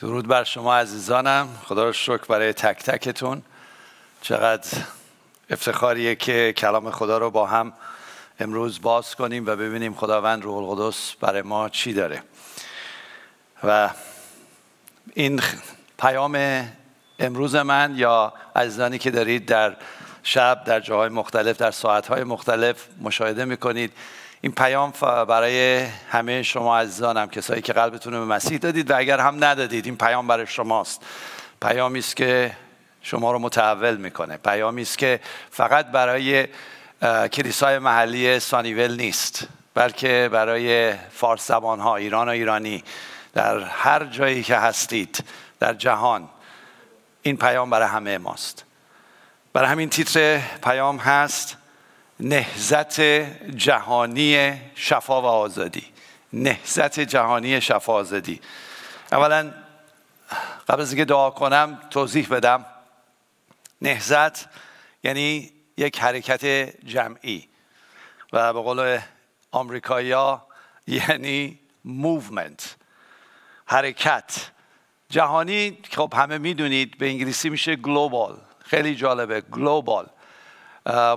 درود بر شما عزیزانم. خدا رو شکر برای تک تکتون. چقدر افتخاریه که کلام خدا رو با هم امروز باز کنیم و ببینیم خداوند روح القدس برای ما چی داره. و این پیام امروز من یا عزیزانی که دارید در شب در جاهای مختلف در ساعتهای مختلف مشاهده می‌کنید. این پیام برای همه شما عزیزانم کسایی که قلبتون رو به مسیح دادید و اگر هم ندادید این پیام برای شماست. پیامی است که شما رو متحول می‌کنه. پیامی است که فقط برای کلیسای محلی سانیول نیست بلکه برای فارس زبان ها ایران و ایرانی در هر جایی که هستید در جهان این پیام برای همه ماست. برای همین تیتر پیام هست. نهضت جهانی شفا و آزادی. نهضت جهانی شفا و آزادی. اولا قبل از اینکه دعا کنم توضیح بدم. نهضت یعنی یک حرکت جمعی و به قول آمریکایی یعنی movement حرکت. جهانی خب همه می‌دونید به انگلیسی میشه global خیلی جالبه global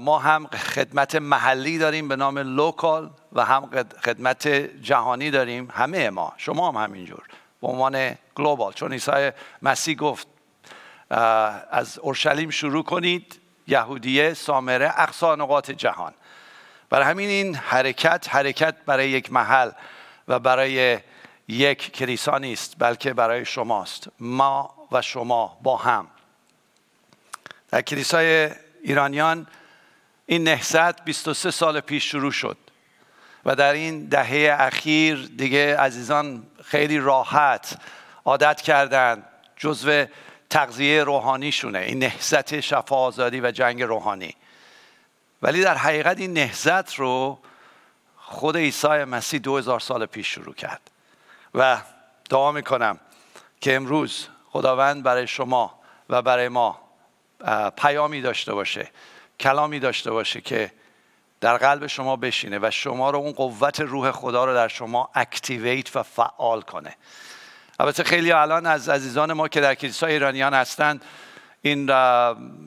ما هم خدمت محلی داریم به نام local و هم خدمت جهانی داریم. همه ما شما هم همینجور. به عنوان global چون عیسی مسیح گفت از اورشلیم شروع کنید یهودیه سامره اقصا نقاط جهان. برای همین این حرکت حرکت برای یک محل و برای یک کلیسا نیست بلکه برای شماست. ما و شما با هم. در کلیسای ایرانیان این نهضت 23 سال پیش شروع شد. و در این دهه اخیر دیگه عزیزان خیلی راحت عادت کردند جزو تغذیه روحانیشونه. این نهضت شفا آزادی و جنگ روحانی. ولی در حقیقت این نهضت رو خود عیسی مسیح دو هزار سال پیش شروع کرد. و دعا می‌کنم که امروز خداوند برای شما و برای ما پیامی داشته باشه کلامی داشته باشه که در قلب شما بشینه و شما رو اون قوت روح خدا رو در شما اکتیویت و فعال کنه. البته خیلی الان از عزیزان ما که در کلیسای ایرانیان هستند این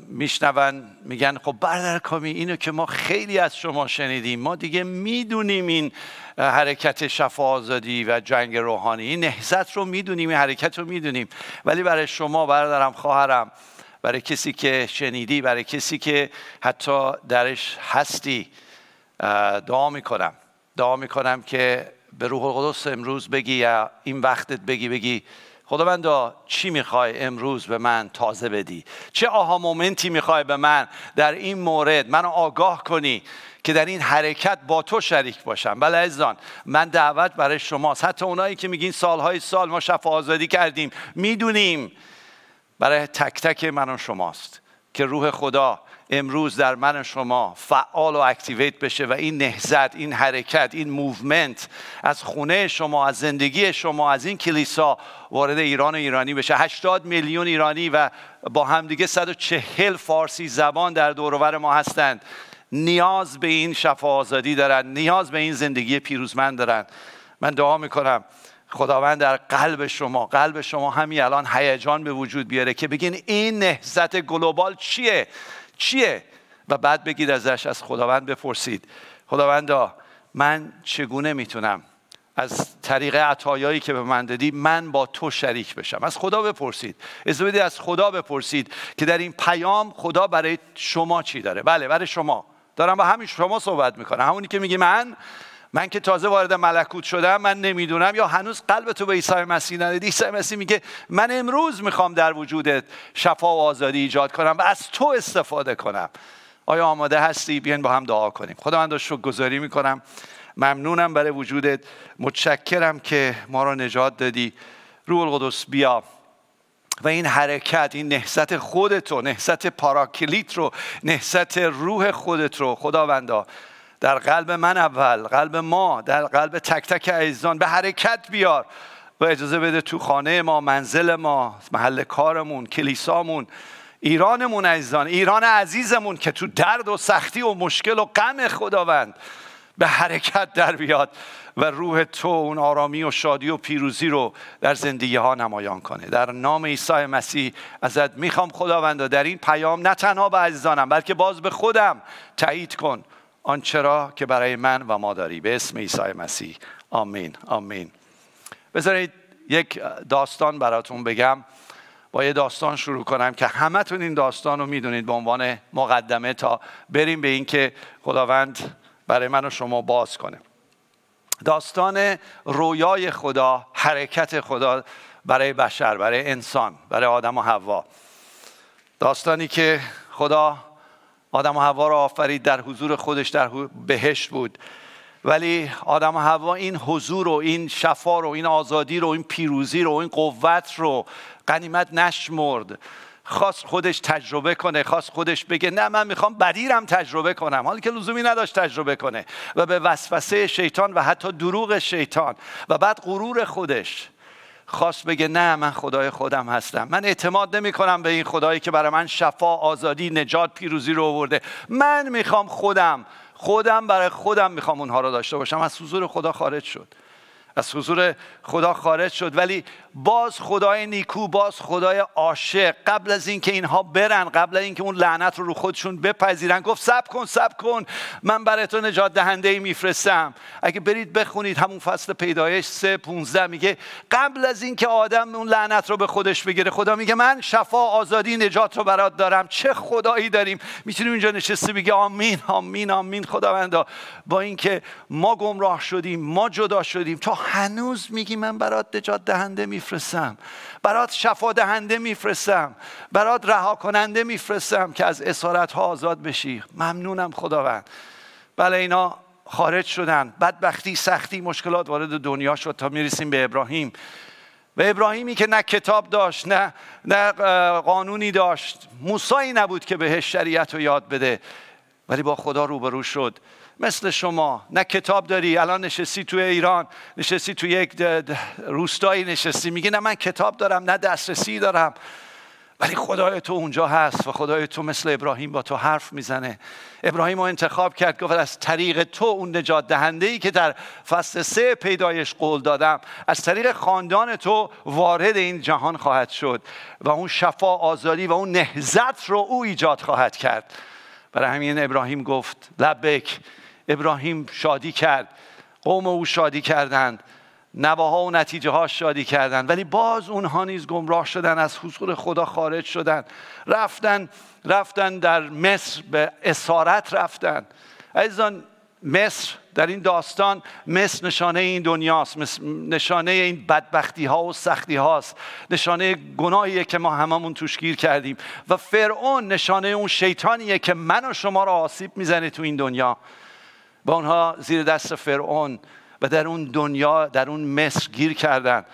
میشنون میگن خب برادر کامی اینو که ما خیلی از شما شنیدیم ما دیگه می‌دونیم این حرکت شفا آزادی و جنگ روحانی. این نهزت رو می‌دونیم این حرکت رو می‌دونیم. ولی برای شما برادرم خواهرم برای کسی که شنیدی برای کسی که حتی درش هستی دعا می‌کنم. دعا می‌کنم که به روح القدس امروز بگی یا این وقتت بگی بگی خداوندا چی می‌خوای امروز به من تازه بدی؟ چه آها مومنتی می‌خوای به من در این مورد؟ منو آگاه کنی که در این حرکت با تو شریک باشم. بله من دعوت برای شماست. حتی اونایی که میگین سالهای سال ما شفا آزادی کردیم می‌دونیم برای تک تک من و شماست که روح خدا امروز در من شما فعال و activate بشه و این نهضت این حرکت این movement از خونه شما از زندگی شما از این کلیسا وارد ایران و ایرانی بشه. 80 میلیون ایرانی و با همدیگه 140 فارسی زبان در دور و ور ما هستند. نیاز به این شفا آزادی دارن نیاز به این زندگی پیروزمند دارن. من دعا می‌کنم خداوند در قلب شما قلب شما همین الان هیجان به وجود بیاره که بگین این نهزت گلوبال چیه؟ چیه؟ و بعد بگید ازش از خداوند بپرسید. خداوندا من چگونه می‌تونم از طریق عطایایی که به من دادی من با تو شریک بشم؟ از خدا بپرسید. از از خدا بپرسید که در این پیام خدا برای شما چی داره؟ بله برای شما. دارم با همین شما صحبت می‌کنم. همونی که میگی من من که تازه وارد ملکوت شدم من نمی‌دونم. یا هنوز قلب تو به عیسی مسیح ندادی عیسی مسیح میگه من امروز می‌خوام در وجودت شفا و آزادی ایجاد کنم و از تو استفاده کنم. آیا آماده هستی؟ بیاین با هم دعا کنیم. خدا من شکر گذاری می‌کنم. ممنونم برای وجودت. متشکرم که ما رو نجات دادی. روح القدس بیا. و این حرکت این نهزت خودت رو نهزت پاراکلیت رو نهزت روح خودت رو خداوندا در قلب من اول قلب ما در قلب تک تک عزیزان. به حرکت بیار. و اجازه بده تو خانه ما منزل ما محل کارمون کلیسامون ایرانمون عزیزان ایران عزیزمون که تو درد و سختی و مشکل و غم خداوند به حرکت در بیاد و روح تو اون آرامی و شادی و پیروزی رو در زندگی ها نمایان کنه. در نام عیسی مسیح ازت می‌خوام خداوندا در این پیام نه تنها به عزیزانم بلکه باز به خودم تایید کن. آنچه را که برای من و ما داری. به اسم عیسی مسیح. آمین. آمین. بذارید یک داستان براتون بگم. با یه داستان شروع کنم که همتون این داستان رو می‌دونید به عنوان مقدمه تا بریم به اینکه خداوند برای من و شما باز کنه. داستان رویای خدا حرکت خدا برای بشر برای انسان برای آدم و حوا. داستانی که خدا آدم و حوا رو آفرید در حضور خودش در بهشت بود. ولی آدم و حوا این حضور و این شفا رو این آزادی رو این پیروزی رو این قوت رو قنیمت نشمرد. خواست خودش تجربه کنه خواست خودش بگه نه من می‌خوام بدیرم تجربه کنم. حالی که لزومی نداشت تجربه کنه. و به وسوسه شیطان و حتی دروغ شیطان و بعد غرور خودش خواست بگه نه من خدای خودم هستم. من اعتماد نمی کنم به این خدایی که برای من شفا آزادی نجات پیروزی رو آورده. من می‌خوام خودم خودم برای خودم می‌خوام اونها رو داشته باشم. از حضور خدا خارج شد. از حضور خدا خارج شد. ولی باز خدای نیکو باز خدای عاشق. قبل از اینکه اینها برن قبل از اینکه اون لعنت رو رو خودشون بپذیرن گفت سب کن سب کن. من برای تو نجات دهنده ای میفرستم. اگه برید بخونید همون فصل پیدایش سه 15 میگه قبل از اینکه آدم اون لعنت رو به خودش بگیره خدا میگه من شفا آزادی نجات رو برات دارم. چه خدایی داریم. می‌تونیم اینجا نشسته بگه آمین آمین آمین خداوندا. با اینکه ما گمراه شدیم ما جدا شدیم تو هنوز میگی من برات نجات دهنده میفرستم. برات شفا دهنده میفرستم. برات رها کننده میفرستم که از اسارت ها آزاد بشی. ممنونم خداوند. بله اینا خارج شدن. بدبختی سختی مشکلات وارد دنیا شد تا می‌رسیم به ابراهیم. و ابراهیمی که نه کتاب داشت نه, نه قانونی داشت. موسایی نبود که بهش شریعت رو یاد بده. ولی با خدا روبرو شد. مثل شما. نه کتاب داری الان نشستی توی ایران نشستی توی یک روستایی نشستی. میگی نه من کتاب دارم نه دسترسی دارم. ولی خدای تو اونجا هست و خدای تو مثل ابراهیم با تو حرف می‌زنه. ابراهیم رو انتخاب کرد گفت از طریق تو اون نجات دهنده ای که در فصل سه پیدایش قول دادم از طریق خاندان تو وارد این جهان خواهد شد و اون شفا آزادی و اون نهزت رو او ایجاد خواهد کرد. برای همین ابراهیم گفت لبک ابراهیم شادی کرد. قوم او شادی کردند. نواها و نتیجه ها شادی کردند. ولی باز اونها نیز گمراه شدن از حضور خدا خارج شدن. رفتن رفتن در مصر به اسارت رفتن. عزیزان مصر در این داستان مصر نشانه این دنیاست. نشانه این بدبختی ها و سختی هاست نشانه گناهیه که ما هممون توش گیر کردیم. و فرعون نشانه اون شیطانیه که من و شما را آسیب می‌زنه تو این دنیا. با اونها زیر دست فرعون و در اون دنیا در اون مصر گیر کردن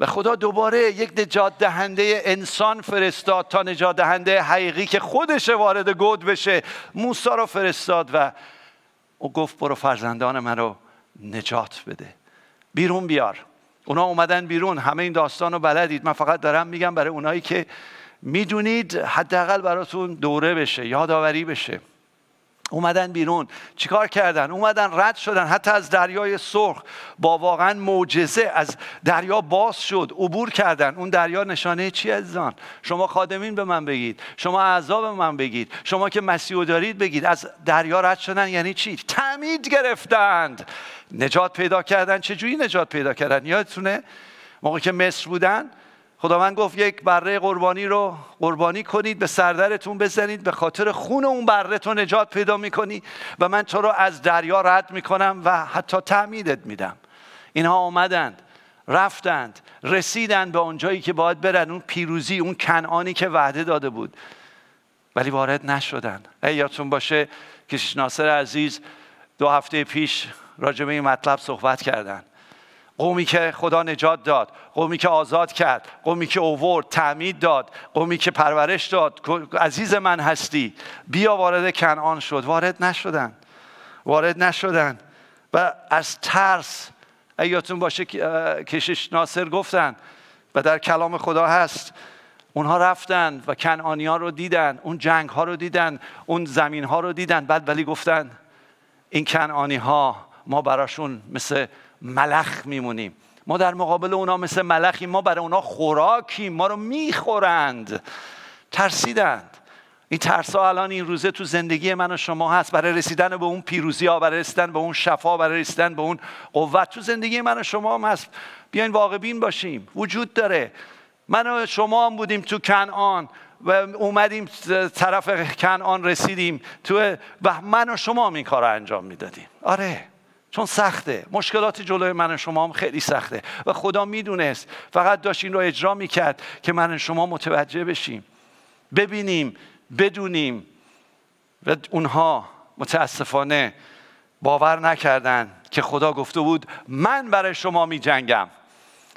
و خدا دوباره یک نجات دهنده انسان فرستاد تا نجات دهنده حقیقی که خودش وارد گود بشه. موسی رو فرستاد و او گفت برو فرزندان من رو نجات بده. بیرون بیار. اونا اومدن بیرون. همه این داستان رو بلدید. من فقط دارم میگم برای اونایی که می‌دونید حداقل براتون دوره بشه یادآوری بشه. اومدن بیرون. چیکار کردن؟ اومدن رد شدن. حتی از دریای سرخ با واقعا معجزه از دریا باز شد عبور کردن. اون دریا نشانه چی عزیزان؟ شما خادمین به من بگید. شما اعضا به من بگید. شما که مسیح دارید بگید. از دریا رد شدن یعنی چی؟ تعمید گرفتند. نجات پیدا کردن. چجوری نجات پیدا کردن؟ یادتونه موقع که مصر بودن؟ خداوند گفت یک بره قربانی رو قربانی کنید به سردرتون بزنید به خاطر خون اون بره تو نجات پیدا می‌کنی و من تو رو از دریا رد می‌کنم و حتی تعمیدت میدم. اینها آمدند رفتند رسیدند به اونجایی که باید برن اون پیروزی اون کنعانی که وعده داده بود. ولی وارد نشدن یادتون باشه کشیش ناصر عزیز دو هفته پیش راجع به این مطلب صحبت کردند. قومی که خدا نجات داد قومی که آزاد کرد قومی که اوورد تعمید داد قومی که پرورش داد عزیز من هستی. بیا وارد کنعان شد. وارد نشدن. وارد نشدن. و از ترس ایاتون باشه کشش ناصر گفتن و در کلام خدا هست. اونها رفتن و کنعانی ها رو دیدن اون جنگ ها رو دیدن اون زمین ها رو دیدن. بعد ولی گفتن این کنعانی ها ما براشون مثل ملخ میمونیم. ما در مقابل اونا مثل ملخیم ما برای اونا خوراکیم ما رو می‌خورند. ترسیدند. این ترس ها الان این روزه تو زندگی من و شما هست. برای رسیدن به اون پیروزی ها برای رسیدن به اون شفا برای رسیدن به اون قوت. تو زندگی من و شما هم هست. بیاین واقع بین باشیم. وجود داره. من و شما هم بودیم تو کنعان و اومدیم طرف کنعان رسیدیم تو و من و شما هم این کار رو انجام می‌دادیم. آره. چون سخته. مشکلات جلوی من شما هم خیلی سخته. و خدا می‌دونست. فقط داشت این رو اجرا می‌کرد که من شما متوجه بشیم. ببینیم بدونیم. و اونها متاسفانه باور نکردن که خدا گفته بود من برای شما می جنگم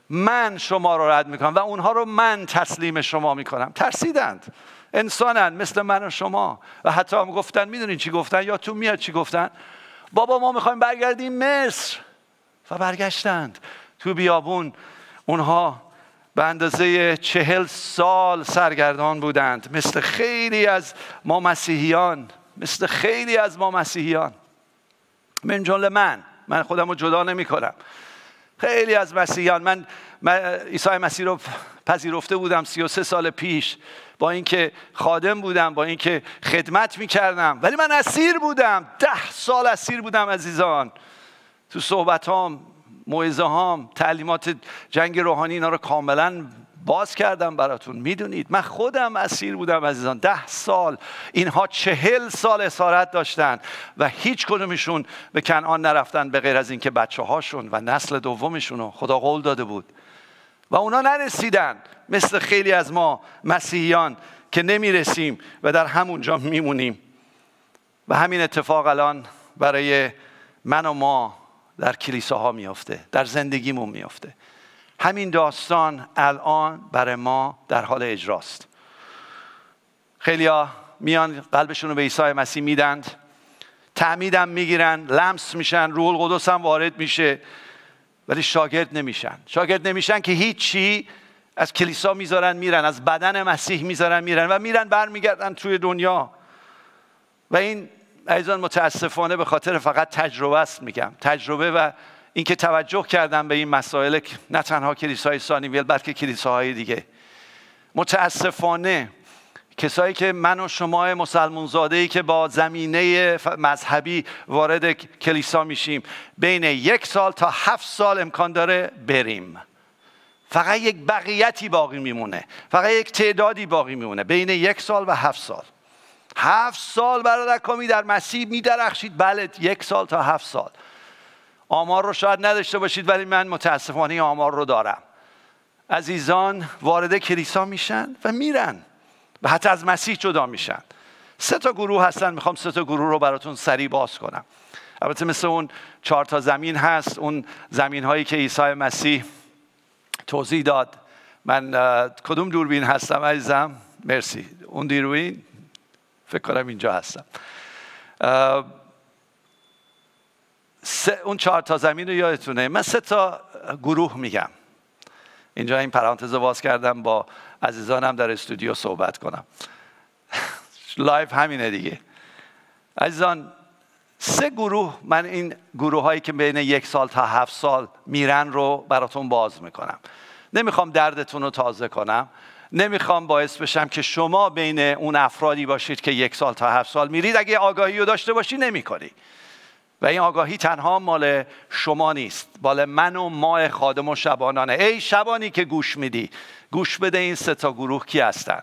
من شما رو رد می‌کنم. و اونها رو من تسلیم شما می‌کنم. ترسیدند. انسانند مثل من و شما. و حتی هم گفتن می‌دونین چی گفتن؟ یا تو میاد چی گفتن؟ بابا ما می‌خوایم برگردیم مصر. و برگشتند. تو بیابون اونها به اندازه چهل سال سرگردان بودند. مثل خیلی از ما مسیحیان. مثل خیلی از ما مسیحیان. من جمله من. من خودم رو جدا نمی کنم خیلی از مسیحیان. من, عیسی مسیح رو پذیرفته بودم 33 سال پیش با اینکه خادم بودم با اینکه خدمت می‌کردم. ولی من اسیر بودم ده سال اسیر بودم عزیزان. تو صحبت هم موعظه هام تعلیمات جنگ روحانی اینا رو کاملا باز کردم براتون. می‌دونید من خودم اسیر بودم عزیزان. ده سال اینها چهل سال اسارت داشتن و هیچ کدومشون به کنعان نرفتن به غیر از اینکه بچه هاشون و نسل دومشون رو خدا قول داده بود. و اونا نرسیدن. مثل خیلی از ما مسیحیان که نمی‌رسیم و در همونجا میمونیم. و همین اتفاق الان برای من و ما در کلیساها میافته در زندگیمون میافته. همین داستان الان برای ما در حال اجراست. خیلیا میان قلبشون رو به عیسی مسیح میدند. تعمیدم می‌گیرن لمس میشن روح القدس هم وارد میشه. ولی شاگرد نمیشن. شاگرد نمیشن که هیچی از کلیسا می‌ذارن میرن. از بدن مسیح می‌ذارن میرن و میرن برمیگردن توی دنیا. و این عزیزان متاسفانه به خاطر فقط تجربه است میگم. تجربه و اینکه توجه کردم به این مسائل نه تنها کلیسای سانیویل بلکه کلیساهای دیگه. متاسفانه کسایی که من و شما مسلمون زاده ای که با زمینه مذهبی وارد کلیسا میشیم بین یک سال تا هفت سال امکان داره بریم. فقط یک بقیتی باقی میمونه. فقط یک تعدادی باقی میمونه بین یک سال و هفت سال. هفت سال برادر کامی در مسیح میدرخشید. بله یک سال تا هفت سال. آمار رو شاید نداشته باشید ولی من متاسفانه آمار رو دارم. عزیزان وارد کلیسا میشن و میرن. و حتی از مسیح جدا میشن. سه تا گروه هستن می‌خوام سه تا گروه رو براتون سریع باز کنم. البته مثل اون چهار تا زمین هست اون زمین هایی که عیسی مسیح توضیح داد. من کدوم دوربین هستم عزیزم؟ مرسی. اون دوربین؟ فکر کنم اینجا هستم. اون چهار تا زمین رو یادتونه. من سه تا گروه میگم. اینجا این پرانتز باز کردم با عزیزانم در استودیو صحبت کنم. live همینه دیگه. عزیزان سه گروه من این گروه هایی که بین یک سال تا هفت سال میرن رو براتون باز می‌کنم. نمی‌خوام دردتون رو تازه کنم. نمی‌خوام باعث بشم که شما بین اون افرادی باشید که یک سال تا هفت سال میرید. اگه آگاهی رو داشته باشی نمی‌کنی. و این آگاهی تنها مال شما نیست. مال من و ما خادم و شبانانه. ای شبانی که گوش میدی گوش بده این سه تا گروه کی هستن.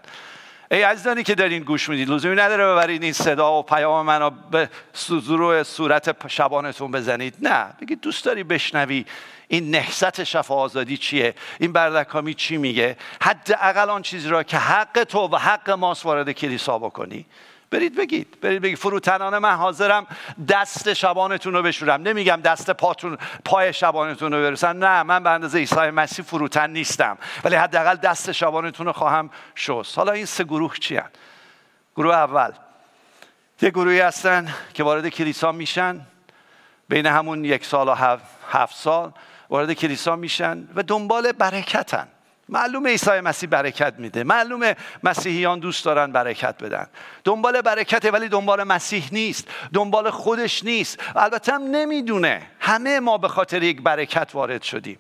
ای عزیزانی که دارین گوش می‌دید لزومی نداره ببرید این صدا و پیام منو به سوزرو صورت شبانتون بزنید. نه بگید دوست داری بشنوی این نحست شفا آزادی چیه؟ این بردکامی چی میگه؟ حداقل آن چیزی را که حق تو و حق ماست وارد کلیسا بکنی. برید بگید برید بگید. فروتنانه من حاضرم دست شبانتون رو بشورم. نمیگم دست پاتون پای شبانتون رو برسن. نه من به اندازه عیسی مسیح فروتن نیستم. ولی حداقل دست شبانتون رو خواهم شست. حالا این سه گروه چی هن؟ گروه اول. یه گروهی هستن که وارد کلیسا میشن. بین همون یک سال و هفت سال وارد کلیسا میشن و دنبال برکتن. معلومه عیسی مسیح برکت میده. معلومه مسیحیان دوست دارن برکت بدن. دنبال برکته ولی دنبال مسیح نیست. دنبال خودش نیست. البته هم نمی‌دونه. همه ما به خاطر یک برکت وارد شدیم.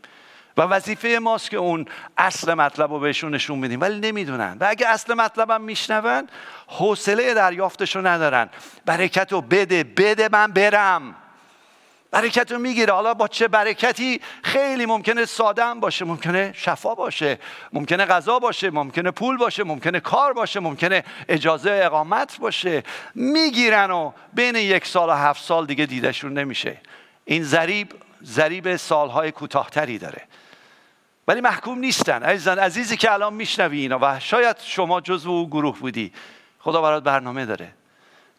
و وظیفه ماست که اون اصل مطلب رو بهشون نشون بدیم. ولی نمی‌دونن. و اگه اصل مطلب هم میشنون حوصله دریافتش رو ندارن. برکت رو بده بده من برم. برکت رو می‌گیره. حالا با چه برکتی؟ خیلی ممکنه ساده هم باشه ممکنه شفا باشه ممکنه غذا باشه ممکنه پول باشه ممکنه کار باشه ممکنه اجازه اقامت باشه. می‌گیرن و بین یک سال و هفت سال دیگه دیدشون نمیشه. این ذریب ذریب سالهای کوتاهتری داره. ولی محکوم نیستن. عزیزان عزیزی که الان میشنوی اینا و شاید شما جزو او گروه بودی. خدا برات برنامه داره.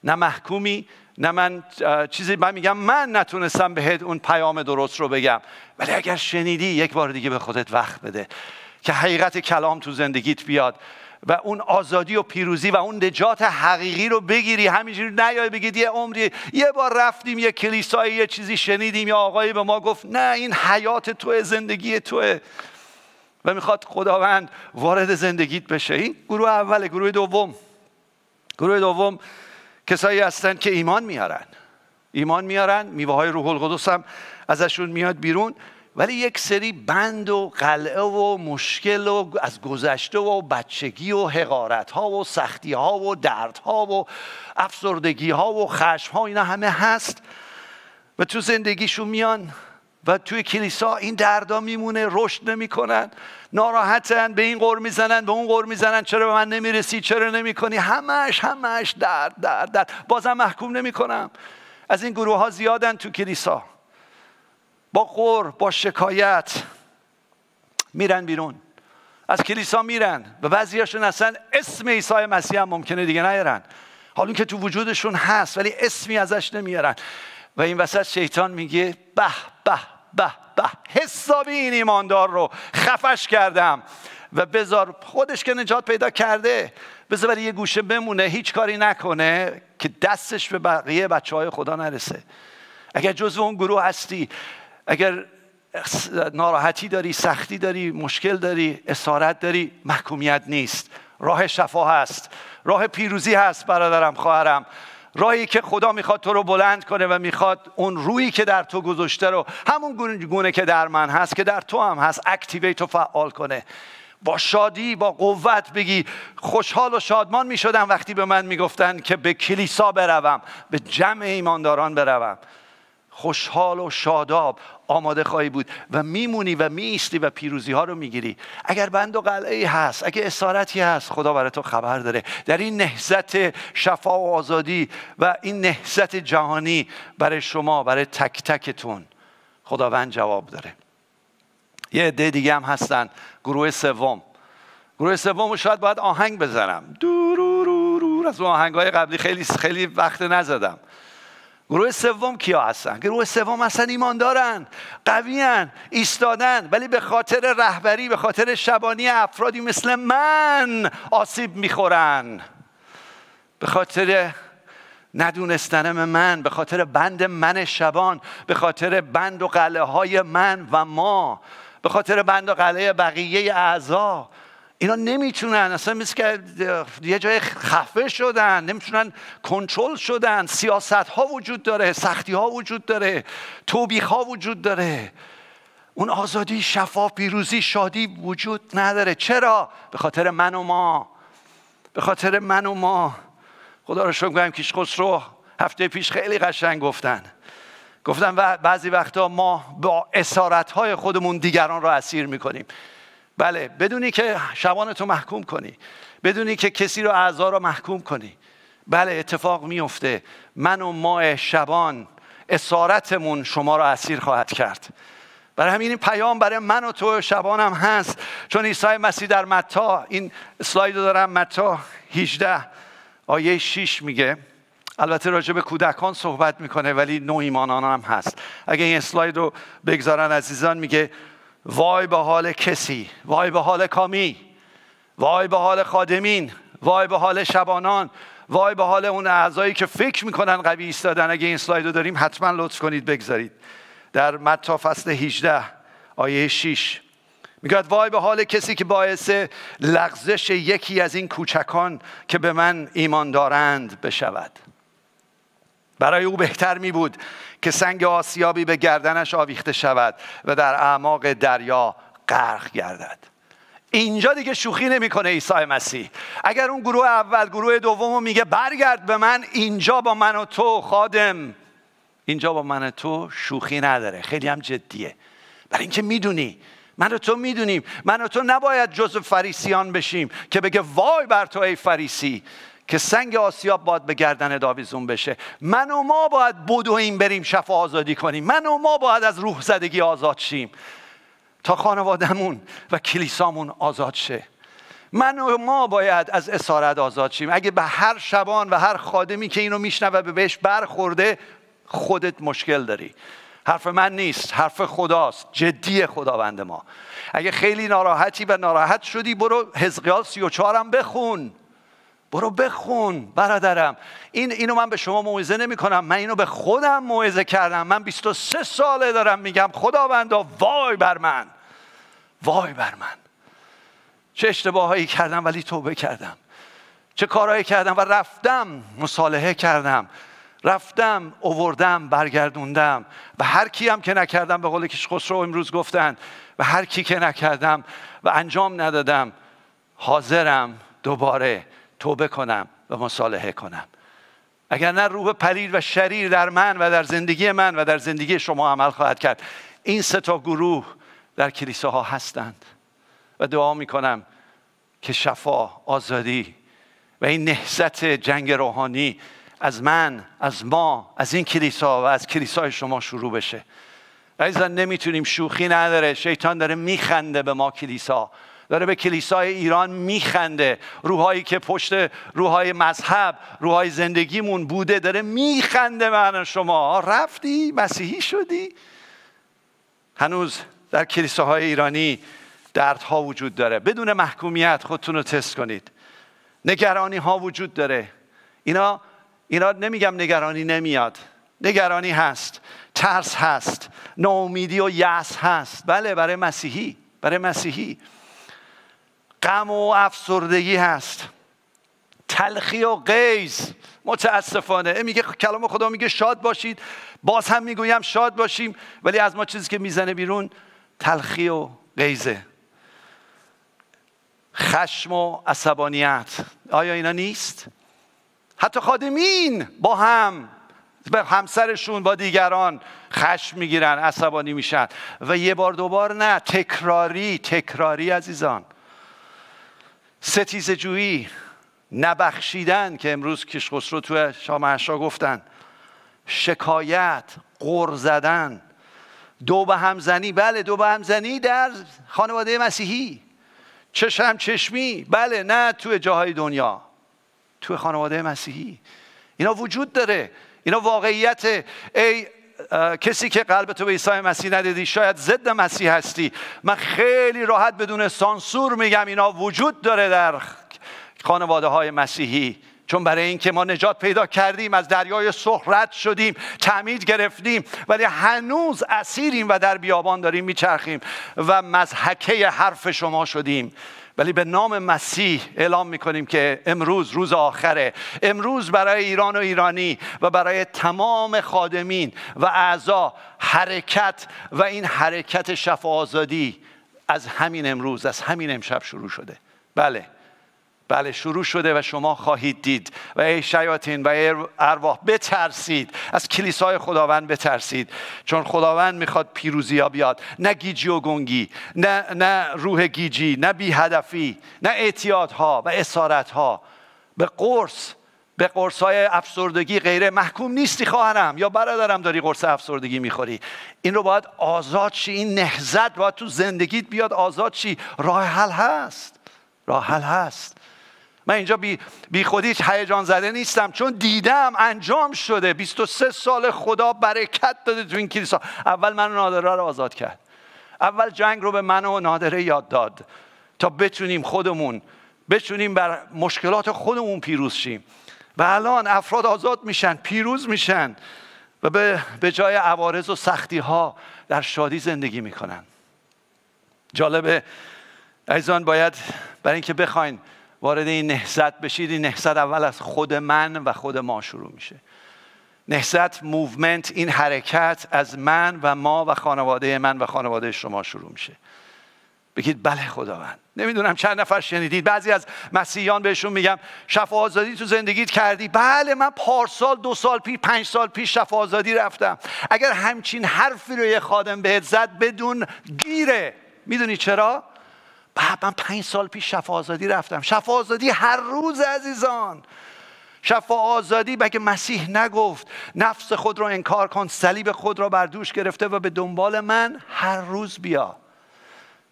نه محکومی نه من چیزی من میگم من نتونستم بهت اون پیام درست رو بگم. ولی اگر شنیدی یک بار دیگه به خودت وقت بده که حقیقت کلام تو زندگیت بیاد و اون آزادی و پیروزی و اون نجات حقیقی رو بگیری. همینجوری نیای بگید یه عمری یه بار رفتیم یه کلیسایی یه چیزی شنیدیم یا آقایی به ما گفت نه این حیات توه زندگی توه. و می‌خواد خداوند وارد زندگیت بشه. این گروه اول گروه دوم. گروه دوم کسایی هستن که ایمان میارن. ایمان میارن میوه های روح القدس هم ازشون میاد بیرون. ولی یک سری بند و قلعه و مشکل و از گذشته و بچگی و حقارت ها و سختی ها و درد ها و افسردگی ها و خشم ها اینا همه هست و تو زندگیشون میان و توی کلیسا این دردا میمونه رشد نمی‌کنن. ناراحتن به این قور می‌زنن به اون قور می‌زنن چرا به من نمی‌رسی چرا نمی‌کنی؟ همش همش درد درد درد. بازم محکوم نمی‌کنم. از این گروه ها زیادن تو کلیسا. با قور با شکایت میرن بیرون. از کلیسا میرن و بعضیاشون اصلا اسم عیسی مسیح هم ممکنه دیگه نیارن. حالا که تو وجودشون هست ولی اسمی ازش نمیارن. و این وسط شیطان میگه به به به به. حسابی این ایماندار رو خفش کردم. و بذار خودش که نجات پیدا کرده بذار برای یه گوشه بمونه هیچ کاری نکنه که دستش به بقیه بچه های خدا نرسه. اگر جزو اون گروه هستی اگر ناراحتی داری سختی داری مشکل داری اسارت داری محکومیت نیست. راه شفا هست. راه پیروزی هست برادرم خواهرم. راهی که خدا می‌خواد تو رو بلند کنه و می‌خواد اون رویی که در تو گذاشته رو همون گونه که در من هست که در تو هم هست اکتیویت و فعال کنه. با شادی با قوت بگی خوشحال و شادمان می وقتی به من می‌گفتن که به کلیسا بروم به جمع ایمانداران بروم. خوشحال و شاداب آماده خواهی بود و میمونی و میستی و پیروزی ها رو می‌گیری. اگر بند و قلعه هست اگر اسارتی هست خدا برای تو خبر داره. در این نهزت شفا و آزادی و این نهزت جهانی برای شما برای تک تکتون خداوند جواب داره. یه عده دیگه هم هستن. گروه سوم. گروه سوم شاید باید آهنگ بزنم. دورورورور از اون آهنگ های قبلی خیلی خیلی وقت نزدم. گروه سوم کیا هستن؟ گروه سوم هستن ایماندارن قویان ایستادن ولی به خاطر رهبری به خاطر شبانی افرادی مثل من آسیب می‌خورن. به خاطر ندونستن من به خاطر بند من شبان به خاطر بند و قلعه های من و ما به خاطر بند و قلعه بقیه اعضا اینا نمی‌تونن. اصلا مثل که یه جای خفه شدن نمی‌تونن کنترل شدن. سیاست ها وجود داره سختی ها وجود داره توبیخ ها وجود داره. اون آزادی شفاف پیروزی شادی وجود نداره. چرا؟ به خاطر من و ما. به خاطر من و ما. خدا رو شکر کنم کیش خسرو هفته پیش خیلی قشنگ گفتن. گفتن و بعضی وقتا ما با اسارت های خودمون دیگران را اسیر می‌کنیم. بله بدونی که شبانتو محکوم کنی. بدونی که کسی رو اعضا رو محکوم کنی. بله اتفاق میفته من و ما شبان اسارتمون شما رو اسیر خواهد کرد. برای همین پیام برای من و تو شبانم هست. چون عیسی مسیح در متا این اسلاید رو دارم متا 18 آیه 6 میگه. البته راجع به کودکان صحبت می‌کنه ولی نو ایمانان هم هست. اگه این اسلاید رو بگذارن عزیزان میگه وای به حال کسی وای به حال کامی وای به حال خادمین وای به حال شبانان وای به حال اون اعضایی که فکر می‌کنن قوی ایستادن. اگه این سلاید رو داریم حتما لطف کنید بگذارید. در متا فصل 18 آیه 6 می‌گوید وای به حال کسی که باعث لغزش یکی از این کوچکان که به من ایمان دارند بشود. برای او بهتر می بود که سنگ آسیابی به گردنش آویخته شود و در اعماق دریا غرق گردد. اینجا دیگه شوخی نمی‌کنه عیسی مسیح. اگر اون گروه اول گروه دوم میگه برگرد به من اینجا با من و تو خادم. اینجا با من و تو شوخی نداره خیلی هم جدیه. برای اینکه می‌دونی من و تو می‌دونیم. من و تو نباید جز فریسیان بشیم که بگه وای بر تو ای فریسی. که سنگ آسیاب باید به گردن داویزون بشه. من و ما باید بدویم بریم شفا آزادی کنیم. من و ما باید از روح زدگی آزاد شیم. تا خانوادهمون و کلیسامون آزاد شه. من و ما باید از اسارت آزاد شیم. اگه به هر شبان و هر خادمی که اینو میشنوه به بهش برخورده خودت مشکل داری. حرف من نیست حرف خداست جدی خداوند ما. اگه خیلی ناراحتی و ناراحت شدی برو حزقیال سی و چهارم بخون. برو بخون برادرم. این اینو من به شما موعظه نمی کنم من اینو به خودم موعظه کردم. من 23 ساله دارم میگم خداوندا وای بر من. وای بر من. چه اشتباهایی کردم ولی توبه کردم. چه کارهایی کردم و رفتم مصالحه کردم. رفتم اووردم برگردوندم. و هر کی هم که نکردم به قول کش خسرو امروز گفتن و هر کی که نکردم و انجام ندادم حاضرم دوباره توبه کنم و مصالحه کنم. اگر نه روح پلید و شریر در من و در زندگی من و در زندگی شما عمل خواهد کرد. این سه تا گروه در کلیساها هستند. و دعا می‌کنم که شفا آزادی و این نهزت جنگ روحانی از من از ما از این کلیسا و از کلیسای شما شروع بشه. عزیزان نمی‌تونیم شوخی نداره. شیطان داره میخنده به ما کلیسا. داره به کلیسای ایران میخنده. روحایی که پشت روحای مذهب روحای زندگیمون بوده داره میخنده من شما. رفتی؟ مسیحی شدی؟ هنوز در کلیساهای ایرانی دردها وجود داره. بدون محکومیت خودتون رو تست کنید. نگرانی ها وجود داره. اینا اینا نمیگم نگرانی نمیاد. نگرانی هست. ترس هست. ناامیدی و یأس هست. بله برای مسیحی. برای مسیحی. غم و افسردگی هست. تلخی و غیز متاسفانه. میگه کلام خدا میگه شاد باشید. باز هم می‌گویم شاد باشیم. ولی از ما چیزی که می‌زنه بیرون تلخی و غیزه خشم و عصبانیت. آیا اینا نیست؟ حتی خادمین با هم به همسرشون با دیگران خشم می‌گیرن عصبانی میشن. و یه بار دوبار نه تکراری تکراری عزیزان. ستیز جویی نبخشیدن که امروز کشخسرو تو شامعشا گفتن شکایت قر زدن دو به همزنی بله دو به همزنی در خانواده مسیحی. چشم چشمی بله نه تو جاهای دنیا تو خانواده مسیحی. اینا وجود داره. اینا واقعیت ای کسی که قلب تو به عیسی مسیح ندیدی شاید ضد مسیح هستی. من خیلی راحت بدون سانسور میگم اینا وجود داره در خانواده های مسیحی. چون برای اینکه ما نجات پیدا کردیم از دریای سخرت شدیم تعمید گرفتیم ولی هنوز اسیریم و در بیابان داریم میچرخیم و مزحکه حرف شما شدیم. ولی به نام مسیح اعلام می‌کنیم که امروز روز آخره. امروز برای ایران و ایرانی و برای تمام خادمین و اعضا حرکت و این حرکت شفا آزادی از همین امروز از همین امشب شروع شده. بله. بله شروع شده و شما خواهید دید. و ای شیاطین و ای ارواح بترسید. از کلیسای خداوند بترسید. چون خداوند می‌خواد پیروزی ها بیاد. نه گیجی و گنگی نه, نه روح گیجی نه بی هدفی نه اعتیادها و اسارتها. به قرص به قرص های افسردگی غیره محکوم نیستی خواهرم. یا برادرم داری قرص افسردگی می‌خوری. این رو باید آزاد شی. این نهزت باید تو زندگیت بیاد آزاد شی. راه حل هست. راه حل هست. من اینجا بی, بی خودی هیجان زده نیستم چون دیدم انجام شده. 23 سال خدا برکت داده تو این کلیسا. اول من نادره رو آزاد کرد. اول جنگ رو به من و نادره یاد داد تا بتونیم خودمون بتونیم بر مشکلات خودمون پیروز شیم. و الان افراد آزاد میشن پیروز میشن و به, به جای عوارض و سختی ها در شادی زندگی می‌کنن. جالبه عزیزان باید برای اینکه بخواین وارد این نهضت بشید. این نهضت اول از خود من و خود ما شروع میشه. نهزت موومنت این حرکت از من و ما و خانواده من و خانواده شما شروع میشه. بگید بله خداوند. نمی‌دونم چند نفر شنیدید. بعضی از مسیحیان بهشون میگم شفا آزادی تو زندگیت کردی. بله من پارسال دو سال پیش پنج سال پیش شفا آزادی رفتم. اگر همچین حرفی رو یه خادم بهت زد بدون گیره. می‌دونی چرا؟ من پنج سال پیش شفا آزادی رفتم. شفا آزادی هر روز عزیزان. شفا آزادی بگه مسیح نگفت نفس خود رو انکار کن صلیب خود را بر دوش گرفته و به دنبال من هر روز بیا.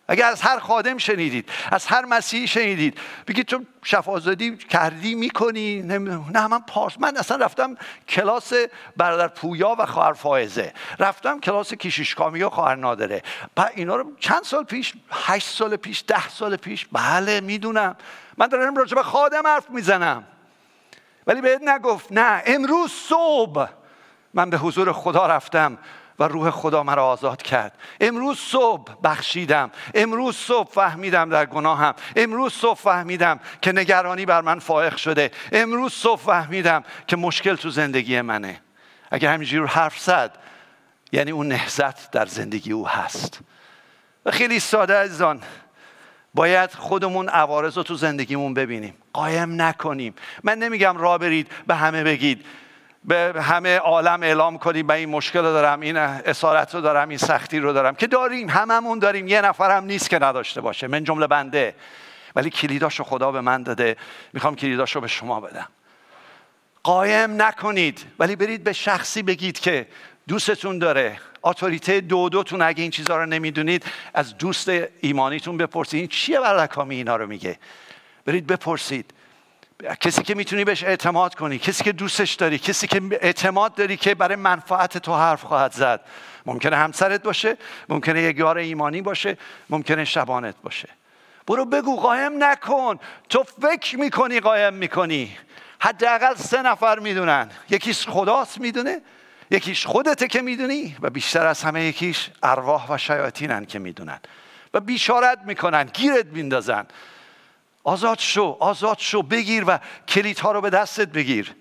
اگر از هر خادم شنیدید از هر مسیحی شنیدید بگید تو شفازادی کردی می‌کنی نه من پارس من اصلا رفتم کلاس برادر پویا و خواهر فائزه. رفتم کلاس کیشیش کامی و خواهر نادره. بعد اینا رو چند سال پیش هشت سال پیش ده سال پیش بله می‌دونم. من دارم راجع به خادم حرف می‌زنم. ولی بهت نگفت نه امروز صبح من به حضور خدا رفتم. و روح خدا مرا آزاد کرد. امروز صبح بخشیدم. امروز صبح فهمیدم در گناهم. امروز صبح فهمیدم که نگرانی بر من فائق شده. امروز صبح فهمیدم که مشکل تو زندگی منه. اگر همینجوری رو حرف زد یعنی اون نهزت در زندگی او هست. و خیلی ساده عزیزان باید خودمون عوارض رو تو زندگیمون ببینیم. قایم نکنیم. من نمیگم را برید به همه بگید. به همه عالم اعلام کنیم به این مشکل رو دارم این اسارت رو دارم این سختی رو دارم که داریم هممون داریم. یه نفر هم نیست که نداشته باشه من جمله بنده. ولی کلیداشو خدا به من داده. می‌خوام کلیداشو به شما بدم. قایم نکنید ولی برید به شخصی بگید که دوستتون داره. اتوریته دو دوتون اگه این چیزها رو نمی‌دونید از دوست ایمانیتون بپرسید. این چیه برکامی اینا رو میگه؟ برید بپرسید. کسی که می‌تونی بهش اعتماد کنی کسی که دوستش داری کسی که اعتماد داری که برای منفعت تو حرف خواهد زد. ممکنه همسرت باشه ممکنه یک یار ایمانی باشه ممکنه شبانت باشه. برو بگو قایم نکن. تو فکر می‌کنی قایم می‌کنی. حداقل سه نفر می‌دونن. یکیش خداست می‌دونه یکیش خودته که می‌دونی و بیشتر از همه یکیش ارواح و شیاطینن که می‌دونن. و بیشارت می‌کنن گیرت میندازن. آزاد شو آزاد شو بگیر و کلیدها رو به دستت بگیر.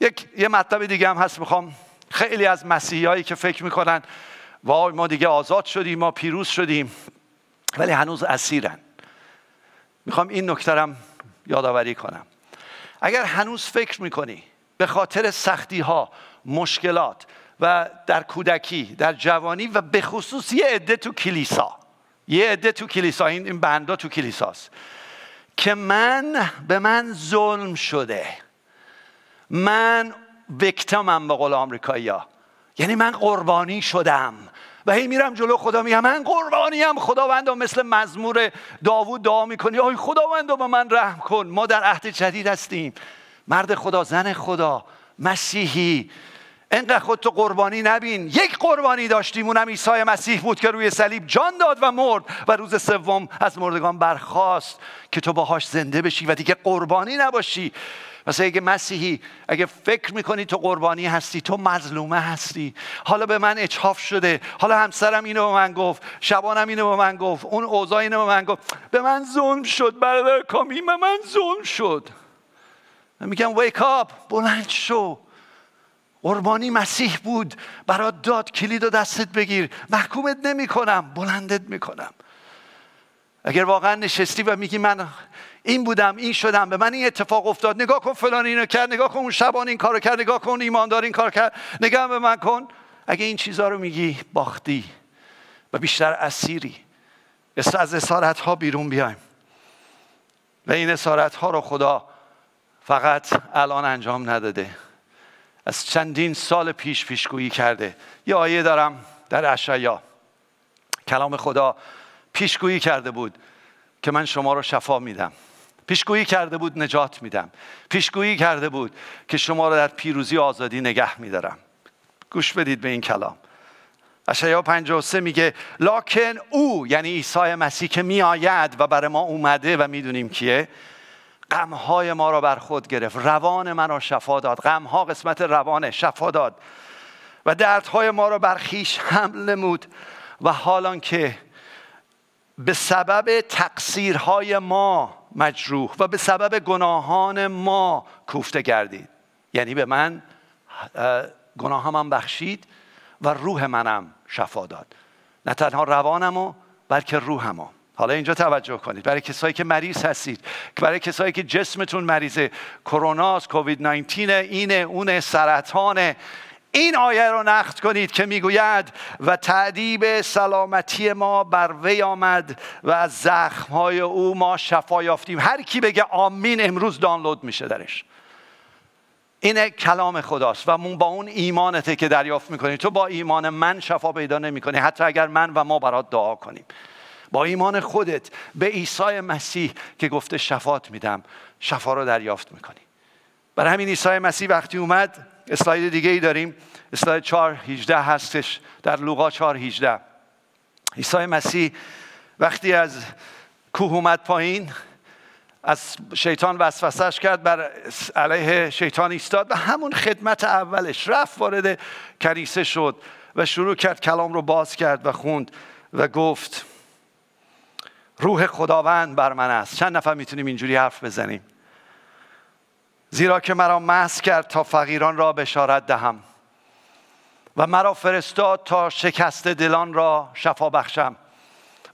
یک یه مطلب دیگه هم هست می‌خوام خیلی از مسیحیایی که فکر می‌کنن وای ما دیگه آزاد شدیم ما پیروز شدیم ولی هنوز اسیرن. می‌خوام این نکترم یادآوری کنم. اگر هنوز فکر می‌کنی به خاطر سختی ها مشکلات و در کودکی در جوانی و به خصوص یه عده تو کلیسا یه عده تو کلیسا این بندا تو کلیساست. که من به من ظلم شده. من وکتمم به قول آمریکایی ها یعنی من قربانی شدم. و هی میرم جلو خدا میگم من قربانیم خداوند مثل مزمور داوود دعا می‌کنی. آی خداوند به من رحم کن. ما در عهد جدید هستیم. مرد خدا زن خدا مسیحی. انقدر خودتو قربانی نبین. یک قربانی داشتیم اونم عیسی مسیح بود که روی صلیب جان داد و مرد. و روز سوم از مردگان برخاست که تو باهاش زنده بشی و دیگه قربانی نباشی. مثلا اگه مسیحی اگه فکر می‌کنی تو قربانی هستی تو مظلومه هستی. حالا به من اچاف شده. حالا همسرم اینو به من گفت. شبانم اینو به من گفت. اون اوضاع اینو به من گفت. به من ظلم شد برادر کامی به من ظلم شد. میگم ویک اپ بلند شو. قربانی مسیح بود. برات داد کلید و دستت بگیر. محکومت نمی کنم بلندت می کنم اگر واقعا نشستی و میگی من این بودم این شدم به من این اتفاق افتاد نگاه کن فلان اینو کرد نگاه کن اون شبان این کارو کرد نگاه کن ایماندار این کار کرد. نگاه به من کن. اگه این چیزها رو میگی باختی و بیشتر اسیری. از اسارت ها بیرون بیایم. و این اسارت ها رو خدا فقط الان انجام نداده. از چندین سال پیش پیشگویی کرده. یه آیه دارم در اشعیا. کلام خدا پیشگویی کرده بود که من شما رو شفا میدم. پیشگویی کرده بود نجات میدم. پیشگویی کرده بود که شما رو در پیروزی و آزادی نگه میدارم. گوش بدید به این کلام. اشعیا 53 میگه لاکن او یعنی عیسی مسیح که میآید و برای ما اومده و می‌دونیم کیه. غمهای ما را بر خود گرفت. روان من را شفا داد. غمها قسمت روانه شفا داد. و دردهای ما را بر خیش حمل نمود. و حالان که به سبب تقصیرهای ما مجروح و به سبب گناهان ما کوفته گردید. یعنی به من گناهامم بخشید و روح منم شفا داد. نه تنها روانمو بلکه روحمو. حالا اینجا توجه کنید. برای کسایی که مریض هستید برای کسایی که جسمتون مریضه. کروناست کووید 19 اینه اون سرطانه. این آیه رو نقد کنید که می‌گوید و تعدیب سلامتی ما بر وی آمد و از زخمهای او ما شفا یافتیم. هر کی بگه آمین امروز دانلود میشه درش. این کلام خداست و با اون ایمانته که دریافت می‌کنی. تو با ایمان من شفا پیدا نمی‌کنی. حتی اگر من و ما برات دعا کنیم. با ایمان خودت به عیسی مسیح که گفته شفات میدم شفا رو دریافت می‌کنی. برای همین عیسی مسیح وقتی اومد اسلاید دیگه ای داریم. اسلاید 4 18 هستش در لوقا 4 18 عیسی مسیح وقتی از کوه اومد پایین از شیطان وسوسش کرد بر علیه شیطان ایستاد و همون خدمت اولش رفت وارد کنیسه شد و شروع کرد کلام رو باز کرد و خوند و گفت روح خداوند بر من است. چند نفر می‌تونیم اینجوری حرف بزنیم؟ زیرا که مرا محض کرد تا فقیران را بشارت دهم و مرا فرستاد تا شکست دلان را شفا بخشم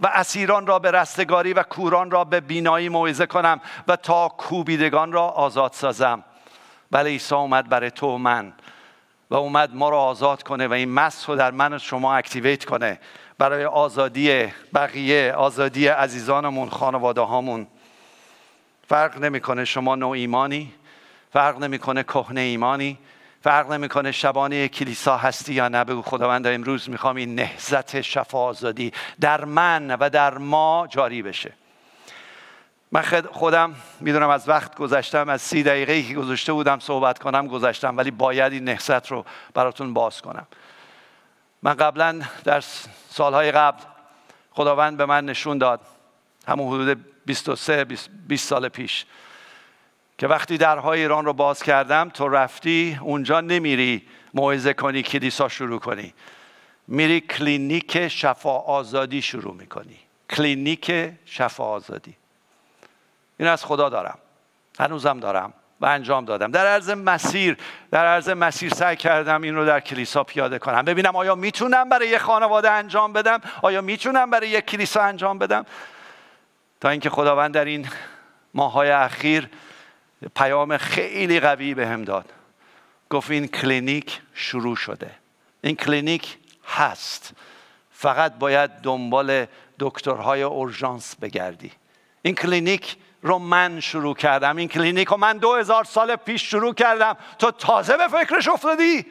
و اسیران را به رستگاری و کوران را به بینایی موعظه کنم و تا کوبیدگان را آزاد سازم. بله عیسی اومد برای تو و من و اومد ما را آزاد کنه و این مسح رو در من و شما اکتیویت کنه. برای آزادی بقیه آزادی عزیزانمون خانواده هامون فرق نمی‌کنه شما نوع ایمانی فرق نمی‌کنه کهنه ایمانی فرق نمی‌کنه شبانه کلیسا هستی یا نه. بگو خداوند امروز می‌خوام این نهزت شفا آزادی در من و در ما جاری بشه. من خودم می‌دونم از وقت گذشتم از سی دقیقه که گذاشته بودم صحبت کنم گذاشتم ولی باید این نهزت رو براتون باز کنم. من قبلا در سالهای قبل خداوند به من نشون داد همون حدود 23 20 سال پیش که وقتی درهای ایران رو باز کردم تو رفتی اونجا نمیری موعظه کنی کلیسا شروع کنی. میری کلینیک شفا آزادی شروع می‌کنی. کلینیک شفا آزادی. این از خدا دارم. هنوزم دارم. و انجام دادم. در عرض مسیر در عرض مسیر سعی کردم این رو در کلیسا پیاده کنم. ببینم آیا می‌تونم برای یه خانواده انجام بدم؟ آیا می‌تونم برای یک کلیسا انجام بدم؟ تا اینکه خداوند در این ماهای اخیر پیام خیلی قوی بهم داد. گفت این کلینیک شروع شده. این کلینیک هست. فقط باید دنبال دکترهای اورژانس بگردی. این کلینیک رو من شروع کردم. این کلینیک رو من دو هزار سال پیش شروع کردم. تو تازه به فکرش افتادی.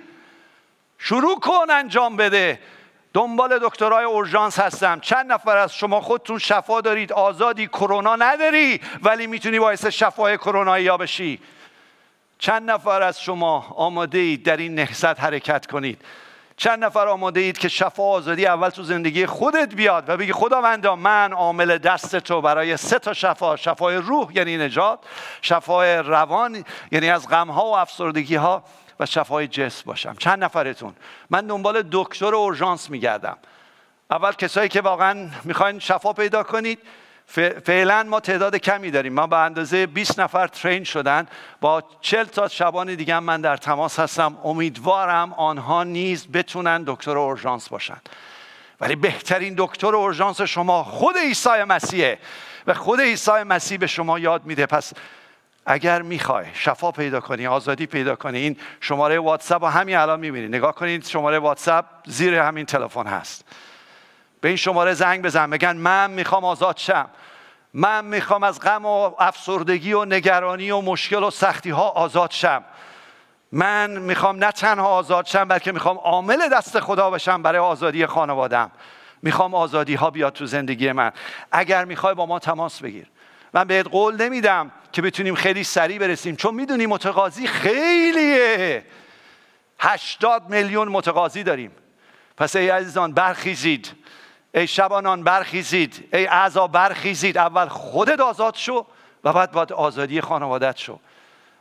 شروع کن انجام بده. دنبال دکترای اورژانس هستم. چند نفر از شما خودتون شفا دارید. آزادی کرونا نداری ولی می‌تونی باعث شفای کرونا یا بشی. چند نفر از شما آماده اید در این نهضت حرکت کنید. چند نفر آماده اید که شفا آزادی اول تو زندگی خودت بیاد و بگی خداوندا من عامل دست تو برای سه تا شفا. شفای روح یعنی نجات شفای روان یعنی از غمها و افسردگی ها و شفای جسم باشم. چند نفرتون؟ من دنبال دکتر اورژانس میگردم. اول کسایی که واقعا می‌خواین شفا پیدا کنید فعلا ما تعداد کمی داریم. ما به اندازه 20 نفر ترین شدن. با 40 تا شبان دیگه من در تماس هستم. امیدوارم آنها نیز بتونن دکتر اورژانس باشن. ولی بهترین دکتر اورژانس شما خود عیسی مسیحه و خود عیسی مسیح به شما یاد میده. پس اگر می‌خوای شفا پیدا کنی آزادی پیدا کنی این شماره واتساپ رو همین الان می‌بینی. نگاه کنید شماره واتساپ زیر همین تلفن هست. به این شماره زنگ بزن. بگن من می‌خوام آزاد شم. من می‌خوام از غم و افسردگی و نگرانی و مشکل و سختی ها آزاد شم. من می‌خوام نه تنها آزاد شم بلکه می‌خوام عامل دست خدا بشم برای آزادی خانوادم می‌خوام آزادی ها بیاد تو زندگی من. اگر می‌خوای با ما تماس بگیر. من بهت قول نمیدم که بتونیم خیلی سریع برسیم چون می‌دونی متقاضی خیلیه. هشتاد میلیون متقاضی داریم. پس ای عزیزان برخیزید. ای شبانان برخیزید. ای اعضا برخیزید. اول خودت آزاد شو و بعد باید آزادی خانوادت شو.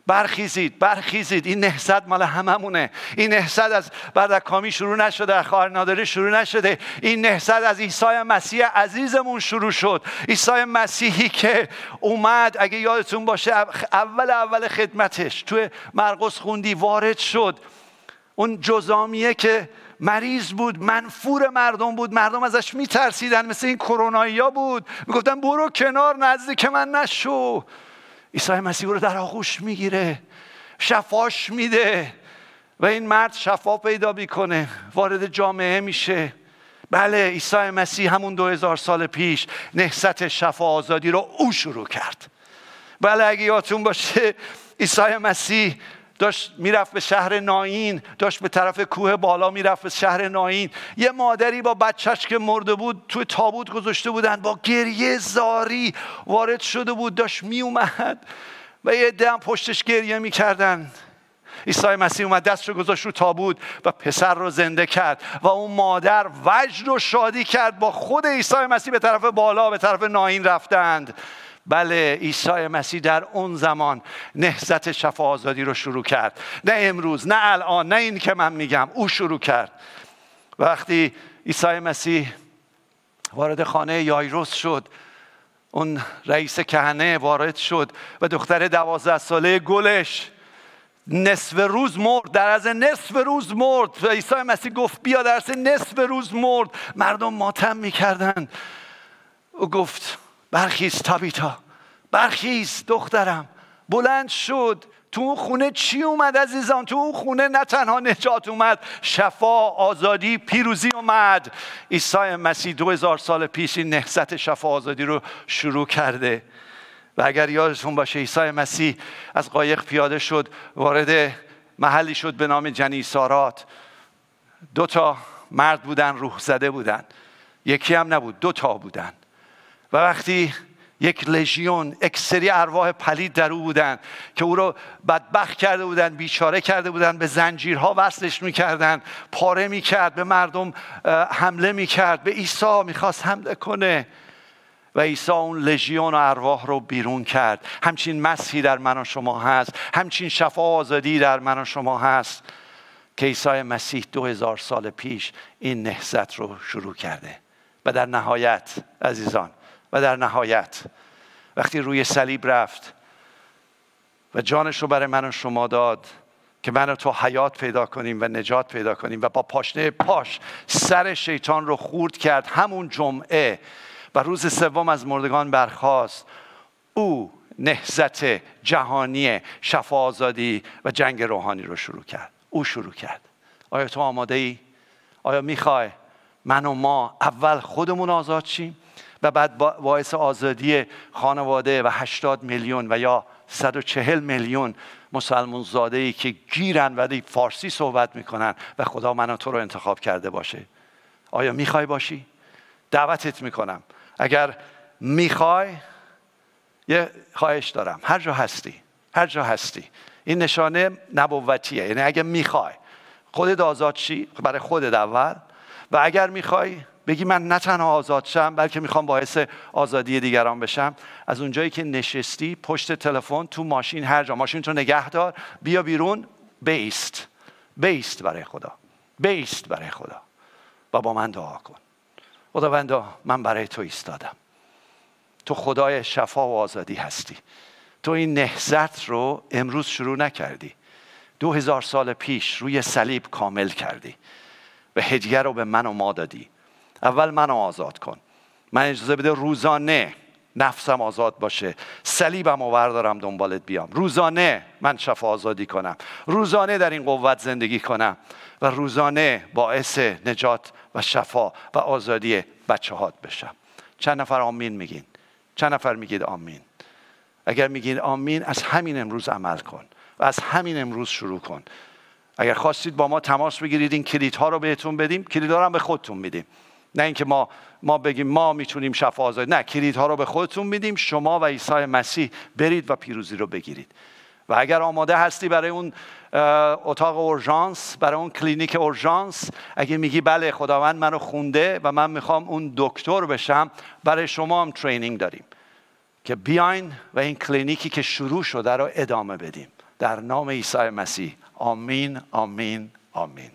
برخیزید برخیزید. این نهزت مال هممونه. این نهزت از بردکامی شروع نشده خواهر نادری شروع نشده. این نهزت از عیسی مسیح عزیزمون شروع شد. عیسی مسیحی که اومد اگه یادتون باشه اول اول خدمتش توی مرقس خوندی وارد شد. اون جزامیه که مریض بود منفور مردم بود مردم ازش میترسیدن مثل این کرونایی ها بود. می‌گفتن برو کنار نزدیک من نشو. عیسی مسیح رو در آغوش می‌گیره شفاش میده و این مرد شفا پیدا می‌کنه وارد جامعه میشه. بله عیسی مسیح همون دو هزار سال پیش نهست شفا آزادی رو او شروع کرد. بله اگه یادتون باشه عیسی مسیح داشت می‌رفت به شهر ناین داشت به طرف کوه بالا می‌رفت به شهر ناین. یه مادری با بچهش که مرده بود توی تابوت گذاشته بودن با گریه زاری وارد شده بود داشت میومد و یه دم پشتش گریه می‌کردن. عیسی مسیح اومد دست رو گذاشت رو تابوت و پسر رو زنده کرد و اون مادر وجد و شادی کرد با خود عیسی مسیح به طرف بالا به طرف ناین رفتند. بله عیسی مسیح در اون زمان نهزت شفا آزادی رو شروع کرد. نه امروز نه الان نه این که من میگم او شروع کرد. وقتی عیسی مسیح وارد خانه یایروس شد اون رئیس کهنه وارد شد و دختر دوازده ساله گلش نصف روز مرد در از نصف روز مرد. و عیسی مسیح گفت بیا در از نصف روز مرد. مردم ماتم می‌کردن. او گفت برخیز تابیتا. برخیز دخترم. بلند شد. تو اون خونه چی اومد عزیزان؟ تو اون خونه نه تنها نجات اومد شفا آزادی پیروزی اومد. عیسی مسیح دو سال پیش این نهضت شفا آزادی رو شروع کرده. و اگر یادتون باشه عیسی مسیح از قایق پیاده شد وارد محلی شد به نام جنیسارات دو تا مرد بودن روح زده بودن. یکی هم نبود دو تا بودن. و وقتی یک لژیون اکسری ارواح پلید در او بودن که او رو بدبخت کرده بودن بیچاره کرده بودن به زنجیرها وصلش می‌کردن پاره می‌کرد به مردم حمله می‌کرد به عیسی می‌خواست حمله کنه. و عیسی اون لژیون و ارواح رو بیرون کرد. همچین مسیحی در من و شما هست همچین شفا آزادی در من و شما هست که عیسی مسیح دو هزار سال پیش این نهزت رو شروع کرده. و در نهایت عزیزان و در نهایت وقتی روی صلیب رفت و جانش رو برای من و شما داد که من و تو حیات پیدا کنیم و نجات پیدا کنیم و با پاشنه پاش سر شیطان رو خورد کرد همون جمعه و روز سوم از مردگان برخاست. او نهزت جهانی شفا آزادی و جنگ روحانی رو شروع کرد. او شروع کرد. آیا تو آماده ای؟ آیا می‌خوای من و ما اول خودمون آزاد شیم؟ و بعد باعث آزادی خانواده و 80 میلیون و یا 140 میلیون مسلمون زاده ای که گیرن ولی فارسی صحبت می‌کنن و خدا من تو رو انتخاب کرده باشه. آیا می‌خوای باشی؟ دعوتت می‌کنم. اگر می‌خوای یه خواهش دارم. هر جا هستی هر جا هستی. این نشانه نبوتیه. یعنی اگه می‌خوای خودت آزاد شی برای خودت اول و اگر می‌خوای بگی من نه تنها آزاد شم بلکه می‌خوام باعث آزادی دیگران بشم. از اونجایی که نشستی پشت تلفن تو ماشین هر جا ماشین تو نگه دار. بیا بیرون. بیست. بیست برای خدا. بیست برای خدا. و با من دعا کن. خداوندا من برای تو ایستادم. تو خدای شفا و آزادی هستی. تو این نهزت رو امروز شروع نکردی. دو هزار سال پیش روی صلیب کامل کردی. و هدیه رو به من و ما دادی. اول منو آزاد کن. من اجازه بده روزانه نفسم آزاد باشه. صلیبم آوردارم دنبالت بیام. روزانه من شفا آزادی کنم. روزانه در این قوت زندگی کنم و روزانه باعث نجات و شفا و آزادی بچه هات بشم. چند نفر آمین میگین؟ چند نفر میگید آمین؟ اگر میگین آمین از همین امروز عمل کن و از همین امروز شروع کن. اگر خواستید با ما تماس بگیرید این کلیدها رو بهتون بدیم. کلیدها رو هم به خودتون میدیم. نه اینکه ما ما بگیم ما می‌تونیم شفا آزادی نه کلیدها رو به خودتون میدیم. شما و عیسی مسیح برید و پیروزی رو بگیرید. و اگر آماده هستی برای اون اتاق اورژانس برای اون کلینیک اورژانس اگه میگی بله خداوند منو خونده و من می‌خوام اون دکتر بشم برای شما هم training داریم. که بیاین و این کلینیکی که شروع شده رو ادامه بدیم. در نام عیسی مسیح. آمین آمین آمین.